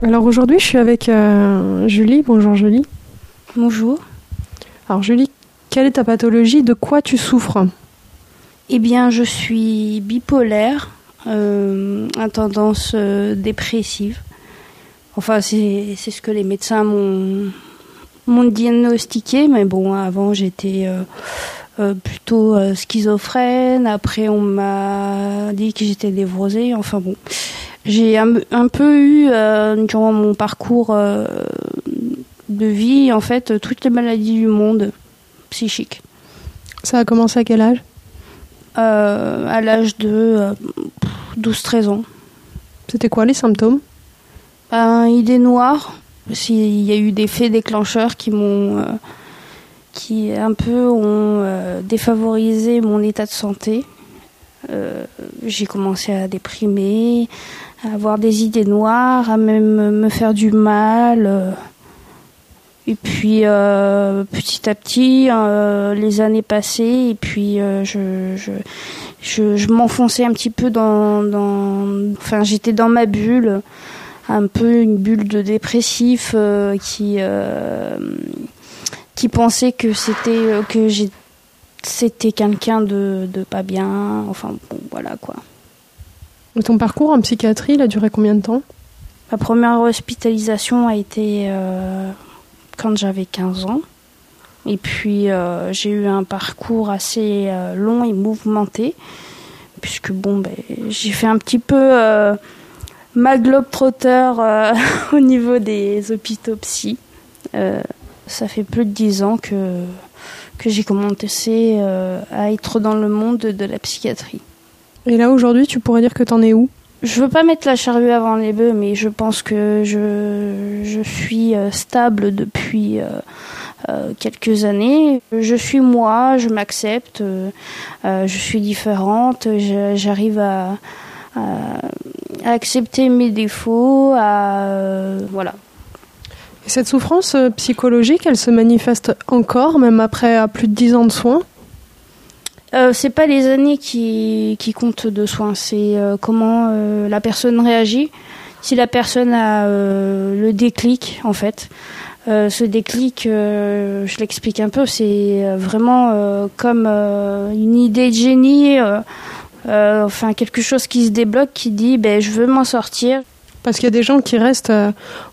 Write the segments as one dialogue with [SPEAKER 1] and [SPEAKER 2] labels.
[SPEAKER 1] Alors aujourd'hui, je suis avec euh, Julie. Bonjour Julie.
[SPEAKER 2] Bonjour.
[SPEAKER 1] Alors Julie, quelle est ta pathologie? De quoi tu souffres?
[SPEAKER 2] Eh bien, je suis bipolaire, euh, à tendance euh, dépressive. Enfin, c'est ce que les médecins m'ont diagnostiqué, mais bon, avant j'étais plutôt schizophrène. Après, on m'a dit que j'étais névrosée. Enfin bon, j'ai un, un peu eu euh, durant mon parcours euh, de vie, en fait, toutes les maladies du monde psychique.
[SPEAKER 1] Ça a commencé à quel âge?
[SPEAKER 2] Euh, à l'âge de euh, 12-13 ans.
[SPEAKER 1] C'était quoi les symptômes?
[SPEAKER 2] Un idée noire. Il y a eu des faits déclencheurs qui m'ont, qui un peu ont défavorisé mon état de santé. Euh, j'ai commencé à déprimer, à avoir des idées noires, à même me faire du mal. Et puis euh, petit à petit, euh, les années passaient et puis euh, je, je, je, m'enfonçais un petit peu dans, dans enfin j'étais dans ma bulle, un peu une bulle de dépressif qui qui pensait que c'était que j'ai c'était quelqu'un de, de pas bien, enfin bon voilà quoi.
[SPEAKER 1] Ton parcours en psychiatrie, il a duré combien de temps?
[SPEAKER 2] Ma première hospitalisation a été euh, quand j'avais 15 ans. Et puis euh, j'ai eu un parcours assez euh, long et mouvementé, puisque bon, ben, j'ai fait un petit peu ma globe-trotteur au niveau des hôpitaux ça fait plus de 10 ans que, j'ai commencé à être dans le monde de la psychiatrie.
[SPEAKER 1] Et là aujourd'hui, tu pourrais dire que t'en es où?
[SPEAKER 2] Je veux pas mettre la charrue avant les bœufs, mais je pense que je, je suis euh, stable depuis euh, euh, quelques années. Je suis moi, je m'accepte, euh, euh, je suis différente, j'arrive à, à, à accepter mes défauts, à voilà.
[SPEAKER 1] Et cette souffrance psychologique, elle se manifeste encore, même après à plus de 10 ans de soins?
[SPEAKER 2] Euh, c'est pas les années qui, qui comptent de soins, c'est euh, comment euh, la personne réagit. Si la personne a le déclic, en fait, ce déclic, je l'explique un peu, c'est vraiment comme une idée de génie, enfin quelque chose qui se débloque, qui dit, ben je veux m'en sortir.
[SPEAKER 1] Parce qu'il y a des gens qui restent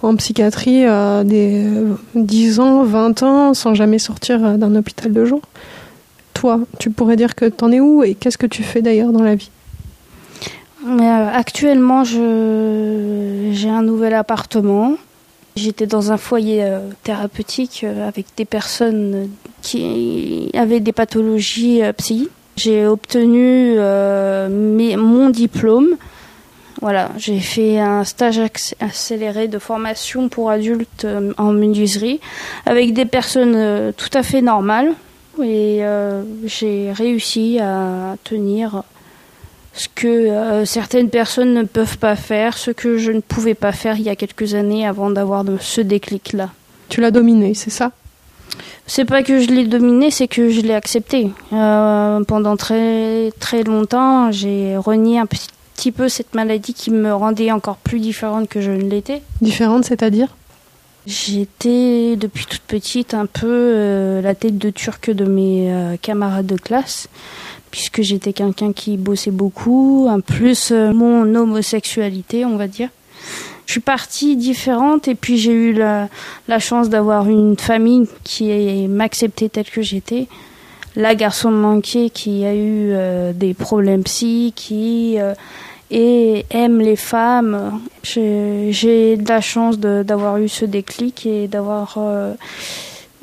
[SPEAKER 1] en psychiatrie des euh, 10 ans, 20 ans, sans jamais sortir d'un hôpital de jour. Tu pourrais dire que t'en es où et qu'est-ce que tu fais d'ailleurs dans la vie?
[SPEAKER 2] Euh, actuellement, j'ai un nouvel appartement. J'étais dans un foyer euh, thérapeutique euh, avec des personnes qui avaient des pathologies psy. J'ai obtenu mon diplôme. Voilà, j'ai fait un stage acc- accéléré de formation pour adultes en menuiserie avec des personnes tout à fait normales. Et euh, j'ai réussi à tenir ce que euh, certaines personnes ne peuvent pas faire, ce que je ne pouvais pas faire il y a quelques années avant d'avoir ce déclic-là.
[SPEAKER 1] Tu l'as dominé, c'est ça?
[SPEAKER 2] C'est pas que je l'ai dominé, c'est que je l'ai accepté. Euh, pendant très très longtemps, j'ai renié un petit peu cette maladie qui me rendait encore plus différente que je ne l'étais.
[SPEAKER 1] Différente, c'est-à-dire?
[SPEAKER 2] J'étais depuis toute petite un peu euh, la tête de turc de mes euh, camarades de classe, puisque j'étais quelqu'un qui bossait beaucoup, en plus euh, mon homosexualité, on va dire. Je suis partie différente et puis j'ai eu la, la chance d'avoir une famille qui m'acceptait telle que j'étais. La garçon manqué qui a eu euh, des problèmes psy, qui euh, et aime les femmes. J'ai de la chance d'avoir eu ce déclic et d'avoir euh,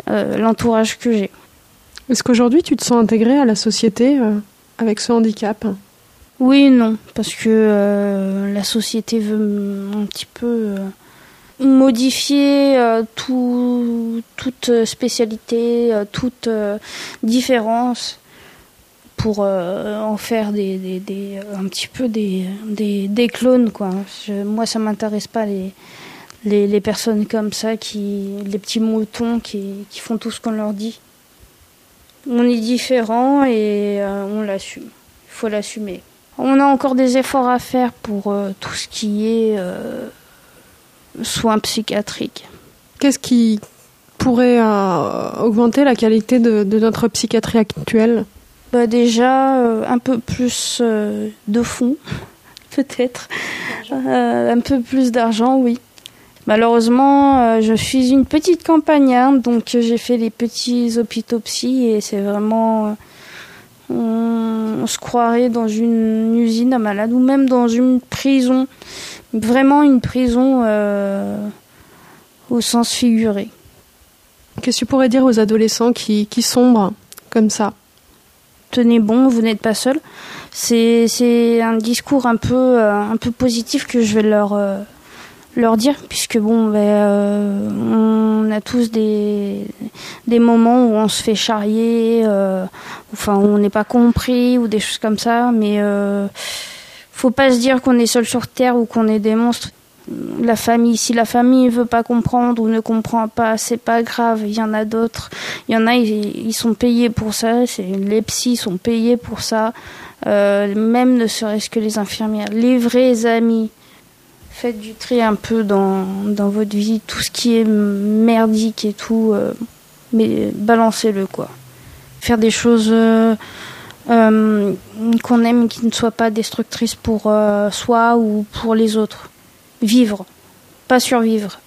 [SPEAKER 2] euh, l'entourage que j'ai.
[SPEAKER 1] Est-ce qu'aujourd'hui tu te sens intégré à la société euh, avec ce handicap?
[SPEAKER 2] Oui et non, parce que la société veut un petit peu modifier euh, tout, toute spécialité, euh, toute euh, différence pour euh, en faire des, un petit peu des, des, des clones. Quoi. Moi, ça m'intéresse pas les, les, les personnes comme ça, qui, les petits moutons qui, qui font tout ce qu'on leur dit. On est différent et euh, on l'assume. Il faut l'assumer. On a encore des efforts à faire pour euh, tout ce qui est soins psychiatriques.
[SPEAKER 1] Qu'est-ce qui pourrait augmenter la qualité de, notre psychiatrie actuelle?
[SPEAKER 2] Bah Déjà, un peu plus de fonds, peut-être. un peu plus d'argent, oui. Malheureusement, euh, je suis une petite campagnarde, donc j'ai fait les petits psy et c'est vraiment. Euh, on, se croirait dans une usine à malades ou même dans une prison. Vraiment une prison euh, au sens figuré.
[SPEAKER 1] Qu'est-ce que tu pourrais dire aux adolescents qui, qui sombrent comme ça?
[SPEAKER 2] Tenez bon, vous n'êtes pas seul. C'est un discours un peu, un peu positif que je vais leur leur dire, puisque bon, ben, euh, on a tous des, des moments où on se fait charrier, euh, enfin, où on n'est pas compris, ou des choses comme ça, mais euh, faut pas se dire qu'on est seul sur Terre ou qu'on est des monstres. La famille, si la famille veut pas comprendre ou ne comprend pas, c'est pas grave. Il y en a d'autres. Il y en a, ils, sont payés pour ça. Les psys sont payés pour ça. même ne serait-ce que les infirmières, les vrais amis faites du tri un peu dans, votre vie, tout ce qui est merdique et tout, euh, mais balancez-le quoi. Faire des choses euh, euh, qu'on aime, qui ne soient pas destructrices pour soi ou pour les autres. Vivre, pas survivre.